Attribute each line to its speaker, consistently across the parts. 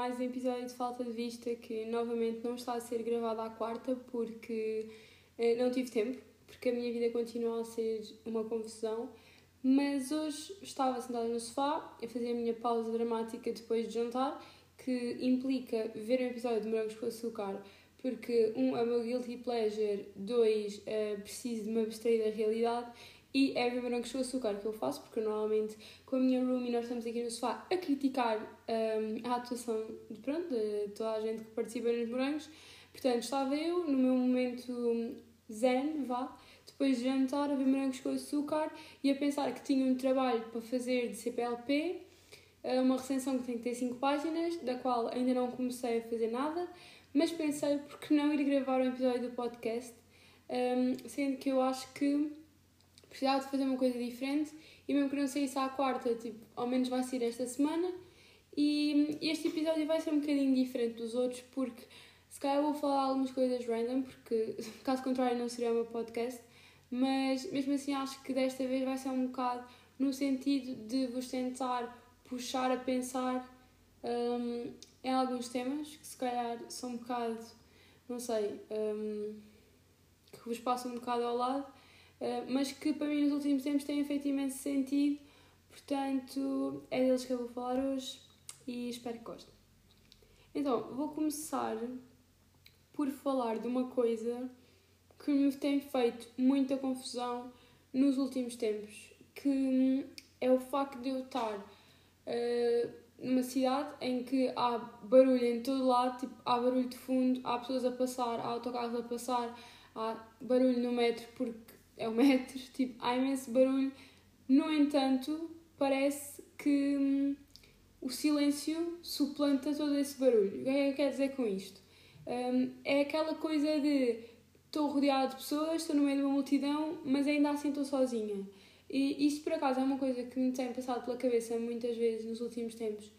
Speaker 1: mais um episódio de Falta de Vista que novamente não está a ser gravado à quarta porque eh, não tive tempo, porque a minha vida continua a ser uma confusão. Mas hoje estava sentada no sofá a fazer a minha pausa dramática depois de jantar, que implica ver um episódio de Morangos com Açúcar, porque um é o meu guilty pleasure, dois é preciso de me abstrair da realidade e é morangos com açúcar que eu faço, porque normalmente com a minha roomie nós estamos aqui no sofá a criticar um, a atuação de, pronto, de toda a gente que participa nos morangos. Portanto, estava eu no meu momento zen, vá, depois de jantar, a ver morangos com açúcar e a pensar que tinha um trabalho para fazer de CPLP, eh, uma recensão que tem que ter 5 páginas, da qual ainda não comecei a fazer nada, mas pensei por que não ir gravar um episódio do podcast, um, sendo que eu acho que precisava de fazer uma coisa diferente e mesmo que não saísse à quarta, tipo, ao menos vai sair esta semana. E este episódio vai ser um bocadinho diferente dos outros porque se calhar vou falar algumas coisas random, porque caso contrário não seria o meu podcast, mas mesmo assim acho que desta vez vai ser um bocado no sentido de vos tentar puxar a pensar um, em alguns temas que se calhar são um bocado, não sei, um, que vos passam um bocado ao lado mas que para mim nos últimos tempos têm feito imenso sentido. Portanto, é deles que eu vou falar hoje e espero que gostem. Então, vou começar por falar de uma coisa que me tem feito muita confusão nos últimos tempos, que é o facto de eu estar uh, numa cidade em que há barulho em todo lado, tipo, há barulho de fundo, há pessoas a passar, há autocarros a passar, há barulho no metro porque é o metro, tipo, há imenso barulho. No entanto, parece que hum, o silêncio suplanta todo esse barulho. O que é que quer dizer com isto? Um, é aquela coisa de estou rodeada de pessoas, estou no meio de uma multidão, mas ainda assim estou sozinha. E isso, por acaso, é uma coisa que me tem passado pela cabeça muitas vezes nos últimos tempos.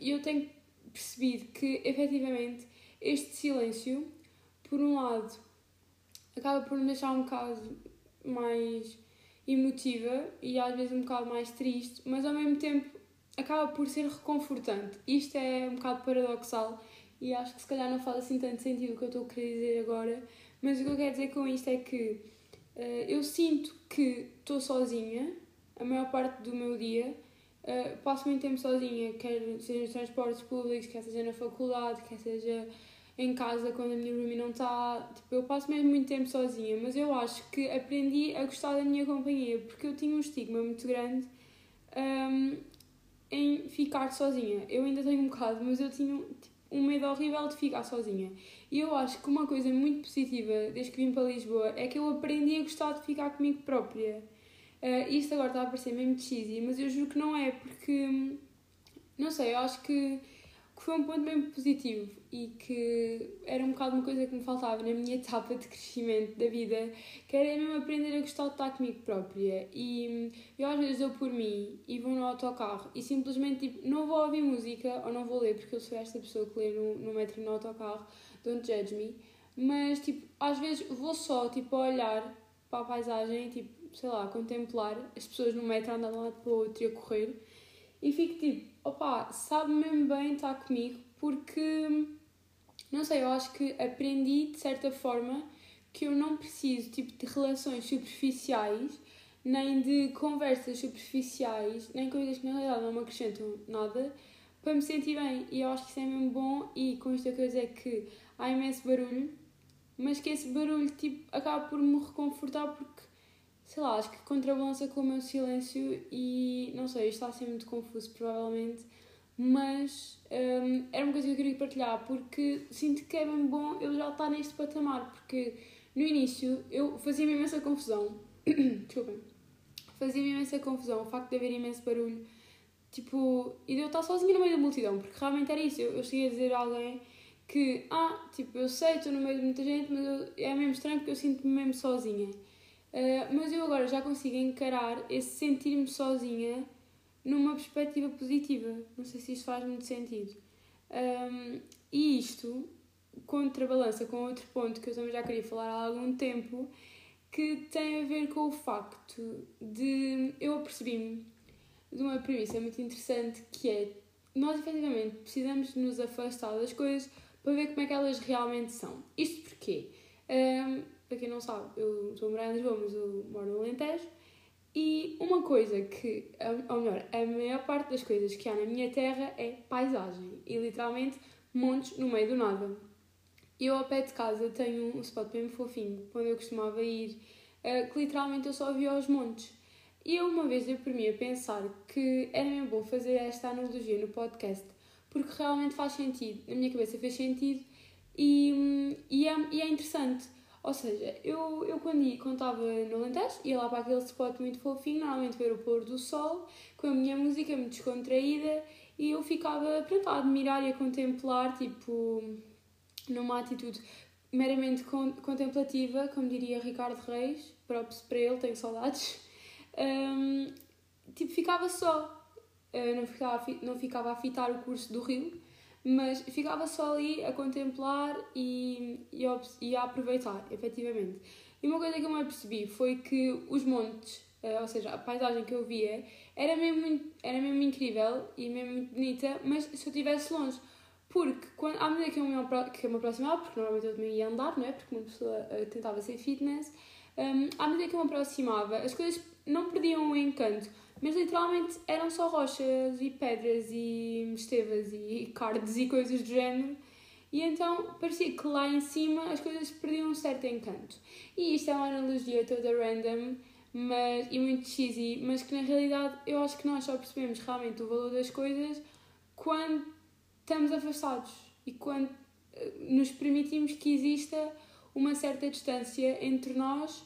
Speaker 1: E um, eu tenho percebido que, efetivamente, este silêncio, por um lado, acaba por me deixar um bocado mais emotiva e às vezes um bocado mais triste, mas ao mesmo tempo acaba por ser reconfortante. Isto é um bocado paradoxal e acho que se calhar não faz assim tanto sentido o que eu estou a querer dizer agora, mas o que eu quero dizer com isto é que uh, eu sinto que estou sozinha a maior parte do meu dia. Uh, passo muito tempo sozinha, quer seja nos transportes públicos, quer seja na faculdade, quer seja em casa quando a minha roomie não está. Tipo, eu passo mesmo muito tempo sozinha, mas eu acho que aprendi a gostar da minha companhia porque eu tinha um estigma muito grande um, em ficar sozinha. Eu ainda tenho um bocado, mas eu tinha tipo, um medo horrível de ficar sozinha. E eu acho que uma coisa muito positiva desde que vim para Lisboa é que eu aprendi a gostar de ficar comigo própria. Uh, isto agora está a parecer mesmo cheesy, mas eu juro que não é, porque. Não sei, eu acho que que foi um ponto bem positivo e que era um bocado uma coisa que me faltava na minha etapa de crescimento da vida, que era mesmo aprender a gostar de estar comigo própria. E eu às vezes dou por mim e vou no autocarro e simplesmente tipo, não vou ouvir música ou não vou ler, porque eu sou esta pessoa que lê no, no metro e no autocarro, don't judge me. Mas tipo, às vezes vou só tipo, olhar para a paisagem, tipo, sei lá, contemplar as pessoas no metro andando de um lado para o outro e a correr e fico tipo, opá, sabe mesmo bem estar comigo porque, não sei, eu acho que aprendi de certa forma que eu não preciso tipo de relações superficiais, nem de conversas superficiais, nem coisas que na realidade não me acrescentam nada para me sentir bem. E eu acho que isso é mesmo bom e com isto eu quero dizer que há imenso barulho, mas que esse barulho tipo, acaba por me reconfortar porque sei lá, acho que contrabalança com o meu silêncio e não sei, está a ser muito confuso provavelmente, mas um, era uma coisa que eu queria partilhar porque sinto que é bem bom eu já estar neste patamar, porque no início eu fazia-me imensa confusão, desculpem, fazia-me imensa confusão o facto de haver imenso barulho, tipo, e de eu estar sozinha no meio da multidão, porque realmente era isso, eu, eu cheguei a dizer a alguém que, ah, tipo, eu sei, estou no meio de muita gente, mas eu, é mesmo estranho porque eu sinto-me mesmo sozinha. Uh, mas eu agora já consigo encarar esse sentir-me sozinha numa perspectiva positiva. Não sei se isto faz muito sentido. Um, e isto contrabalança com outro ponto que eu também já queria falar há algum tempo, que tem a ver com o facto de eu apercebi-me de uma premissa muito interessante que é nós efetivamente precisamos nos afastar das coisas para ver como é que elas realmente são. Isto porquê? Um, para quem não sabe, eu estou a morar em Lisboa, mas eu moro no Alentejo. E uma coisa que, ou melhor, a maior parte das coisas que há na minha terra é paisagem. E literalmente montes no meio do nada. Eu ao pé de casa tenho um spot bem fofinho, onde eu costumava ir, eh, que literalmente eu só via os montes. E eu uma vez eu por mim a pensar que era mesmo bom fazer esta analogia no podcast, porque realmente faz sentido. Na minha cabeça fez sentido e, e, é, e é interessante. Ou seja, eu, eu quando, ia, quando estava no Alentejo, ia lá para aquele spot muito fofinho, normalmente ver o pôr do sol, com a minha música muito descontraída, e eu ficava, pronto, a admirar e a contemplar, tipo, numa atitude meramente contemplativa, como diria Ricardo Reis, próprio para ele, tenho saudades. Um, tipo, ficava só, uh, não, ficava, não ficava a fitar o curso do rio, mas ficava só ali a contemplar e, e, e a aproveitar, efetivamente. E uma coisa que eu me apercebi foi que os montes, uh, ou seja, a paisagem que eu via, era mesmo, era mesmo incrível e mesmo muito bonita, mas se eu estivesse longe. Porque quando, à medida que eu, me, que eu me aproximava, porque normalmente eu também ia andar, não é? Porque uma pessoa uh, tentava ser fitness, um, à medida que eu me aproximava, as coisas não perdiam o encanto, mas literalmente eram só rochas e pedras e estevas e cards e coisas do género. E então parecia que lá em cima as coisas perdiam um certo encanto. E isto é uma analogia toda random mas, e muito cheesy, mas que na realidade eu acho que nós só percebemos realmente o valor das coisas quando estamos afastados e quando eh, nos permitimos que exista uma certa distância entre nós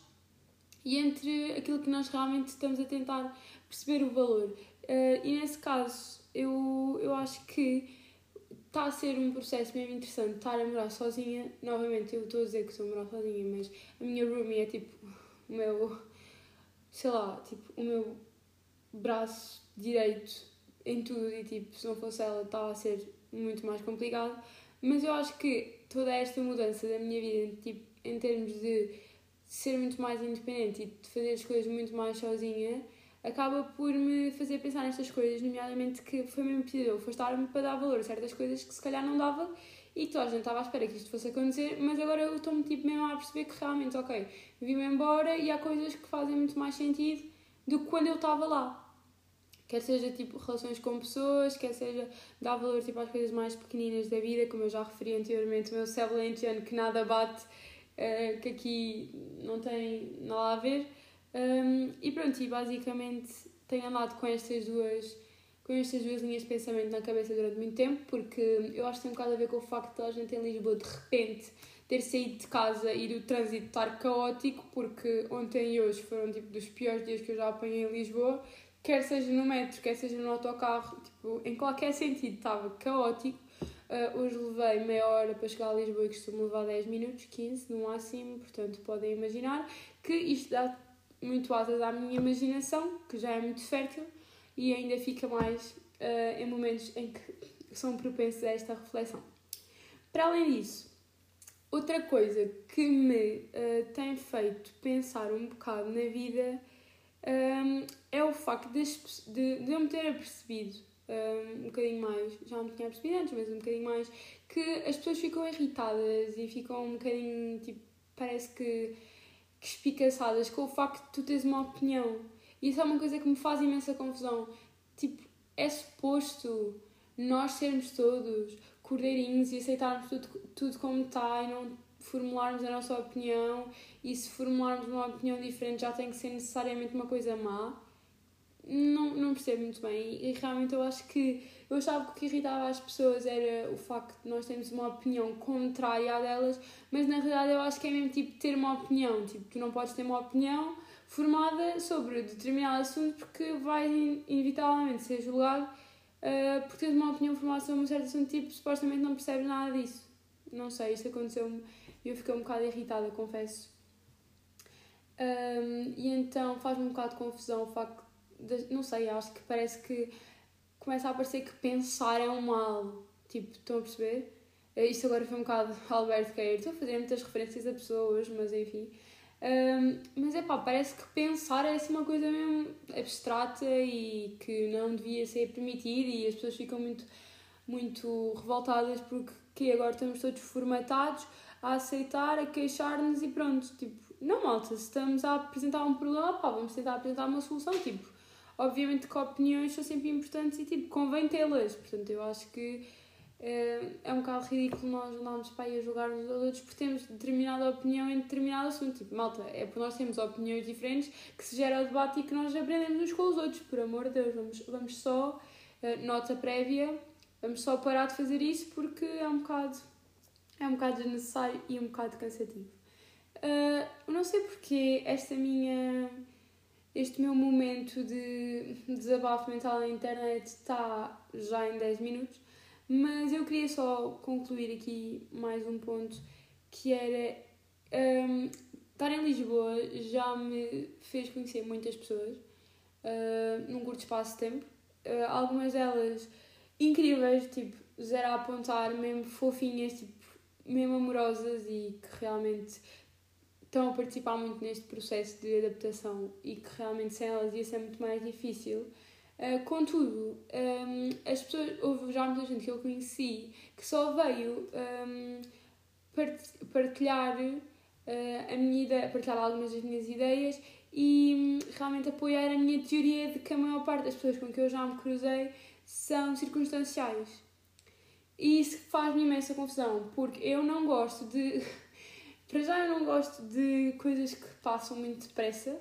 Speaker 1: e entre aquilo que nós realmente estamos a tentar perceber o valor. Uh, e nesse caso, eu, eu acho que está a ser um processo mesmo interessante estar a morar sozinha. Novamente, eu estou a dizer que estou a morar sozinha, mas a minha roomie é tipo o meu, sei lá, tipo o meu braço direito em tudo e tipo, se não fosse ela, estava a ser muito mais complicado. Mas eu acho que toda esta mudança da minha vida, tipo, em termos de ser muito mais independente e de fazer as coisas muito mais sozinha, acaba por me fazer pensar nestas coisas, nomeadamente que foi mesmo eu afastar-me para dar valor a certas coisas que se calhar não dava e toda a gente estava à espera que isto fosse acontecer, mas agora eu estou-me tipo mesmo a perceber que realmente, ok, vim-me embora e há coisas que fazem muito mais sentido do que quando eu estava lá. Quer seja tipo relações com pessoas, quer seja dar valor tipo, às coisas mais pequeninas da vida, como eu já referi anteriormente, o meu céu lentiano que nada bate, uh, que aqui não tem nada a ver. Um, e pronto, e basicamente tenho andado com estas duas com estas duas linhas de pensamento na cabeça durante muito tempo, porque eu acho que tem um bocado a ver com o facto de a gente em Lisboa de repente ter saído de casa e do trânsito estar caótico, porque ontem e hoje foram tipo dos piores dias que eu já apanhei em Lisboa quer seja no metro, quer seja no autocarro, tipo, em qualquer sentido estava caótico. Uh, hoje levei meia hora para chegar a Lisboa e costumo levar 10 minutos, 15 no máximo, portanto podem imaginar que isto dá muito asas à minha imaginação, que já é muito fértil, e ainda fica mais uh, em momentos em que são propensos a esta reflexão. Para além disso, outra coisa que me uh, tem feito pensar um bocado na vida um, é o facto de, de, de eu me ter apercebido um, bocadinho mais, já me tinha percebido antes, mas um bocadinho mais, que as pessoas ficam irritadas e ficam um bocadinho, tipo, parece que, que espicaçadas com o facto de tu teres uma opinião. E isso é uma coisa que me faz imensa confusão. Tipo, é suposto nós sermos todos cordeirinhos e aceitarmos tudo, tudo como está e não formularmos a nossa opinião e se formularmos uma opinião diferente já tem que ser necessariamente uma coisa má. Não, não percebo muito bem e realmente eu acho que eu achava que o que irritava as pessoas era o facto de nós termos uma opinião contrária à delas, mas na realidade eu acho que é mesmo tipo ter uma opinião, tipo, tu não podes ter uma opinião formada sobre determinado assunto porque vais inevitavelmente ser julgado uh, por teres uma opinião formada sobre um certo assunto, tipo, supostamente não percebes nada disso. Não sei, isto aconteceu-me e eu fiquei um bocado irritada, confesso. Um, e então faz-me um bocado de confusão o facto não sei, acho que parece que começa a parecer que pensar é um mal. Tipo, estão a perceber? Eh, isto agora foi um bocado Alberto Queiro. Estou a fazer muitas referências a pessoas, mas enfim. Um, mas é pá, parece que pensar é assim uma coisa mesmo abstrata e que não devia ser permitida e as pessoas ficam muito, muito revoltadas porque que agora estamos todos formatados a aceitar, a queixar-nos e pronto. Tipo, não malta, se estamos a apresentar um problema, pá, vamos tentar apresentar uma solução. Tipo, obviamente que opiniões são sempre importantes e tipo, convém tê-las. Portanto, eu acho que é, é um bocado ridículo nós andarmos para aí a julgar uns aos outros porque temos determinada opinião em determinado assunto. Tipo, malta, é por nós termos opiniões diferentes que se gera o debate e que nós aprendemos uns com os outros. Por amor de Deus, vamos, vamos só, uh, nota prévia, vamos só parar de fazer isso porque é um bocado, é um bocado desnecessário e um bocado cansativo. Uh, não sei porque esta minha este meu momento de desabafo mental na internet está já em 10 minutos, mas eu queria só concluir aqui mais um ponto que era um, estar em Lisboa já me fez conhecer muitas pessoas uh, num curto espaço de tempo. Uh, algumas delas incríveis, tipo, zero a apontar, mesmo fofinhas, tipo, mesmo amorosas e que realmente estão a participar muito neste processo de adaptação e que realmente sem elas ia ser muito mais difícil. Uh, contudo, um, as pessoas, houve já muita gente que eu conheci que só veio um, partilhar uh, a minha ideia, partilhar algumas das minhas ideias e um, realmente apoiar a minha teoria de que a maior parte das pessoas com que eu já me cruzei são circunstanciais. E isso faz-me imensa confusão, porque eu não gosto de. Para já, eu não gosto de coisas que passam muito depressa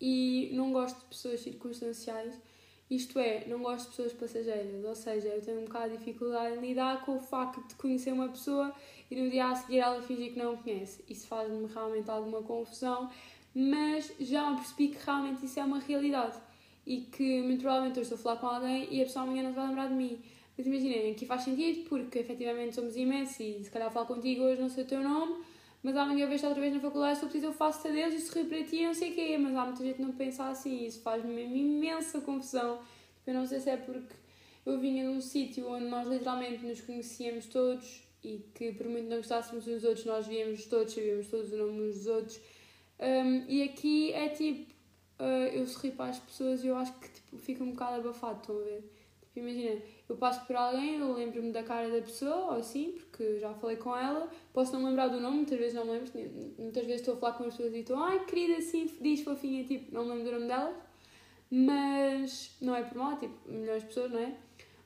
Speaker 1: e não gosto de pessoas circunstanciais. Isto é, não gosto de pessoas passageiras, ou seja, eu tenho um bocado de dificuldade em lidar com o facto de conhecer uma pessoa e no dia a seguir ela fingir que não conhece. Isso faz-me realmente alguma confusão, mas já me percebi que realmente isso é uma realidade e que muito provavelmente eu estou a falar com alguém e a pessoa amanhã não vai lembrar de mim. Mas imaginem, aqui faz sentido porque efetivamente somos imensos e se calhar falar contigo hoje não sei o teu nome mas amanhã eu vejo outra vez na faculdade, se eu preciso eu faço a Deus e sorrio para ti, não sei o quê, mas há muita gente que não pensa assim, isso faz-me imensa confusão. Eu não sei se é porque eu vinha de um sítio onde nós literalmente nos conhecíamos todos e que por muito não gostássemos uns dos outros, nós víamos todos, sabíamos todos o nome uns dos outros. Um, e aqui é tipo, uh, eu sorri para as pessoas e eu acho que tipo, fica um bocado abafado, estão a ver? Tipo, imagina, eu passo por alguém, eu lembro-me da cara da pessoa, ou assim, porque já falei com ela, posso não lembrar do nome, muitas vezes não me lembro, muitas vezes estou a falar com as pessoas e estou, ai querida, assim, diz fofinha, tipo, não me lembro do nome delas, mas não é por mal, tipo, milhões de pessoas, não é?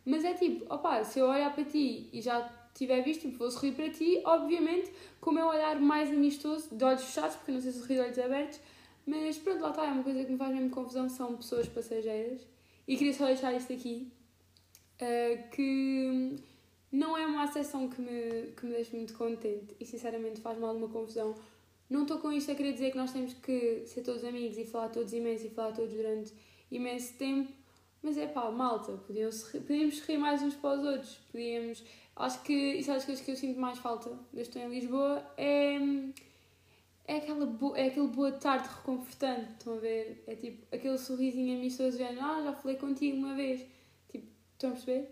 Speaker 1: Mas é tipo, opá, se eu olhar para ti e já tiver visto, tipo, vou sorrir para ti, obviamente, com o meu olhar mais amistoso, de olhos fechados, porque não sei se sorri de olhos abertos, mas pronto, lá está, é uma coisa que me faz mesmo confusão, são pessoas passageiras, e queria só deixar isto aqui, uh, que não é uma acessão que me, que me deixa muito contente e sinceramente faz-me alguma confusão. Não estou com isto a querer dizer que nós temos que ser todos amigos e falar todos imenso e falar todos durante imenso tempo, mas é pá, malta, podíamos, podíamos rir mais uns para os outros, podíamos. Acho que isso é das coisas que eu sinto mais falta desde estou em Lisboa é. É, aquela bo é aquele boa tarde reconfortante, estão a ver? É tipo aquele sorrisinho amistoso, dizendo, ah, já falei contigo uma vez Estão a perceber?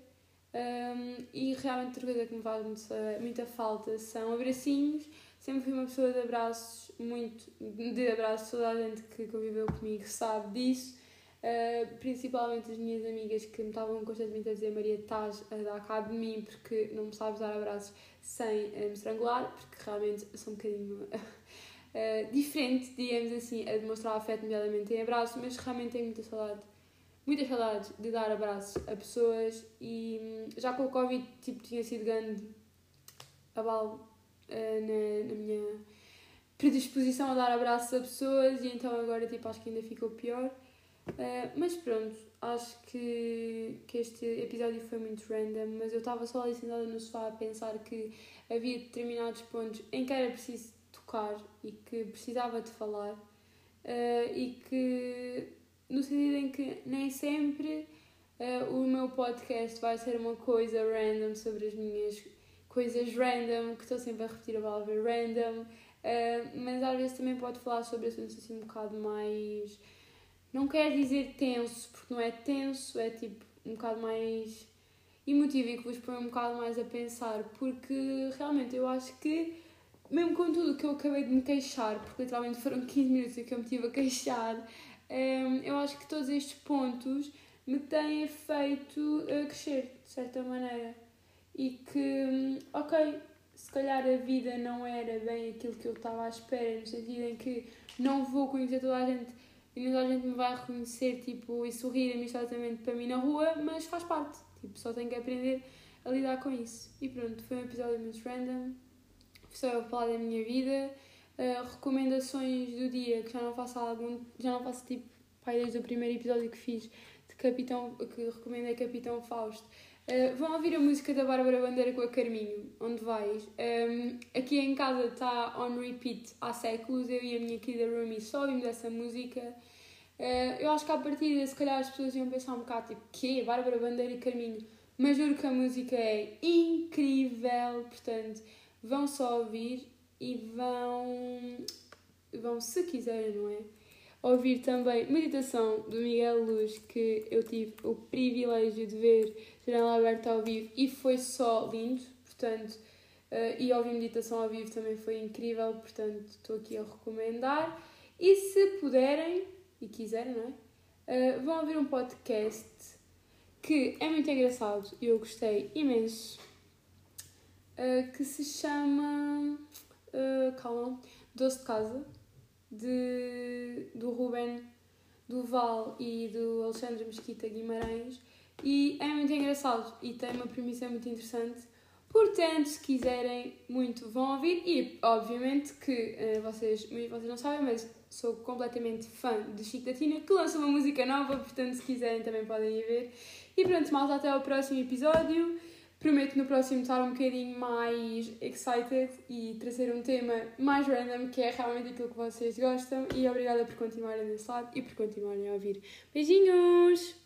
Speaker 1: Um, e realmente outra coisa que me faz muita, muita falta são abracinhos. Sempre fui uma pessoa de abraços, muito de abraços, toda a gente que conviveu comigo sabe disso. Uh, principalmente as minhas amigas que me estavam constantemente a dizer Maria, estás a dar cabo de mim porque não me sabes dar abraços sem uh, me estrangular, porque realmente sou um bocadinho uh, diferente, digamos assim, a demonstrar afeto, nomeadamente em abraço, mas realmente tenho muita saudade muitas saudades de dar abraços a pessoas e hum, já com o Covid tipo, tinha sido grande abalo uh, na, na minha predisposição a dar abraços a pessoas e então agora tipo, acho que ainda ficou pior. Uh, mas pronto, acho que, que este episódio foi muito random, mas eu estava só ali sentada no sofá a pensar que havia determinados pontos em que era preciso tocar e que precisava de falar uh, e que no sentido em que nem sempre uh, o meu podcast vai ser uma coisa random sobre as minhas coisas random, que estou sempre a repetir a palavra random, uh, mas às vezes também pode falar sobre assuntos assim um bocado mais. Não quer dizer tenso, porque não é tenso, é tipo um bocado mais emotivo e que vos põe um bocado mais a pensar, porque realmente eu acho que mesmo com tudo que eu acabei de me queixar, porque literalmente foram 15 minutos que eu me tive a queixar, eu acho que todos estes pontos me têm feito uh, crescer, de certa maneira. E que, hum, ok, se calhar a vida não era bem aquilo que eu estava à espera, no sentido em que não vou conhecer toda a gente e toda a gente me vai reconhecer tipo, e sorrir amistosamente para mim na rua, mas faz parte. Tipo, só tenho que aprender a lidar com isso. E pronto, foi um episódio muito random. Só eu falar da minha vida. Uh, recomendações do dia que já não faço algum. Já não faço tipo. Pai, desde o primeiro episódio que fiz de Capitão. que recomendei Capitão Fausto. Uh, vão ouvir a música da Bárbara Bandeira com a Carminho, onde vais. Um, aqui em casa está on repeat há séculos, eu e a minha querida Rumi só ouvimos essa música. Uh, eu acho que à partida, se calhar as pessoas iam pensar um bocado tipo, que Bárbara Bandeira e Carminho. Mas juro que a música é incrível, portanto, vão só ouvir e vão, vão se quiserem, não é? Ouvir também meditação do Miguel Luz, que eu tive o privilégio de ver janela aberta ao vivo e foi só lindo, portanto, uh, e ouvir meditação ao vivo também foi incrível, portanto, estou aqui a recomendar. E se puderem e quiserem, não é? Uh, vão ouvir um podcast que é muito engraçado e eu gostei imenso, uh, que se chama. Uh, calma, Doce de Casa, de, do Ruben Duval e do Alexandre Mesquita Guimarães. E é muito engraçado e tem uma premissa muito interessante. Portanto, se quiserem muito, vão ouvir. E, obviamente, que uh, vocês, vocês não sabem, mas sou completamente fã de Chico da Tina, que lança uma música nova. Portanto, se quiserem, também podem ir ver. E pronto, malta, até ao próximo episódio. Prometo no próximo estar um bocadinho mais excited e trazer um tema mais random, que é realmente aquilo que vocês gostam. E obrigada por continuarem desse lado e por continuarem a ouvir. Beijinhos!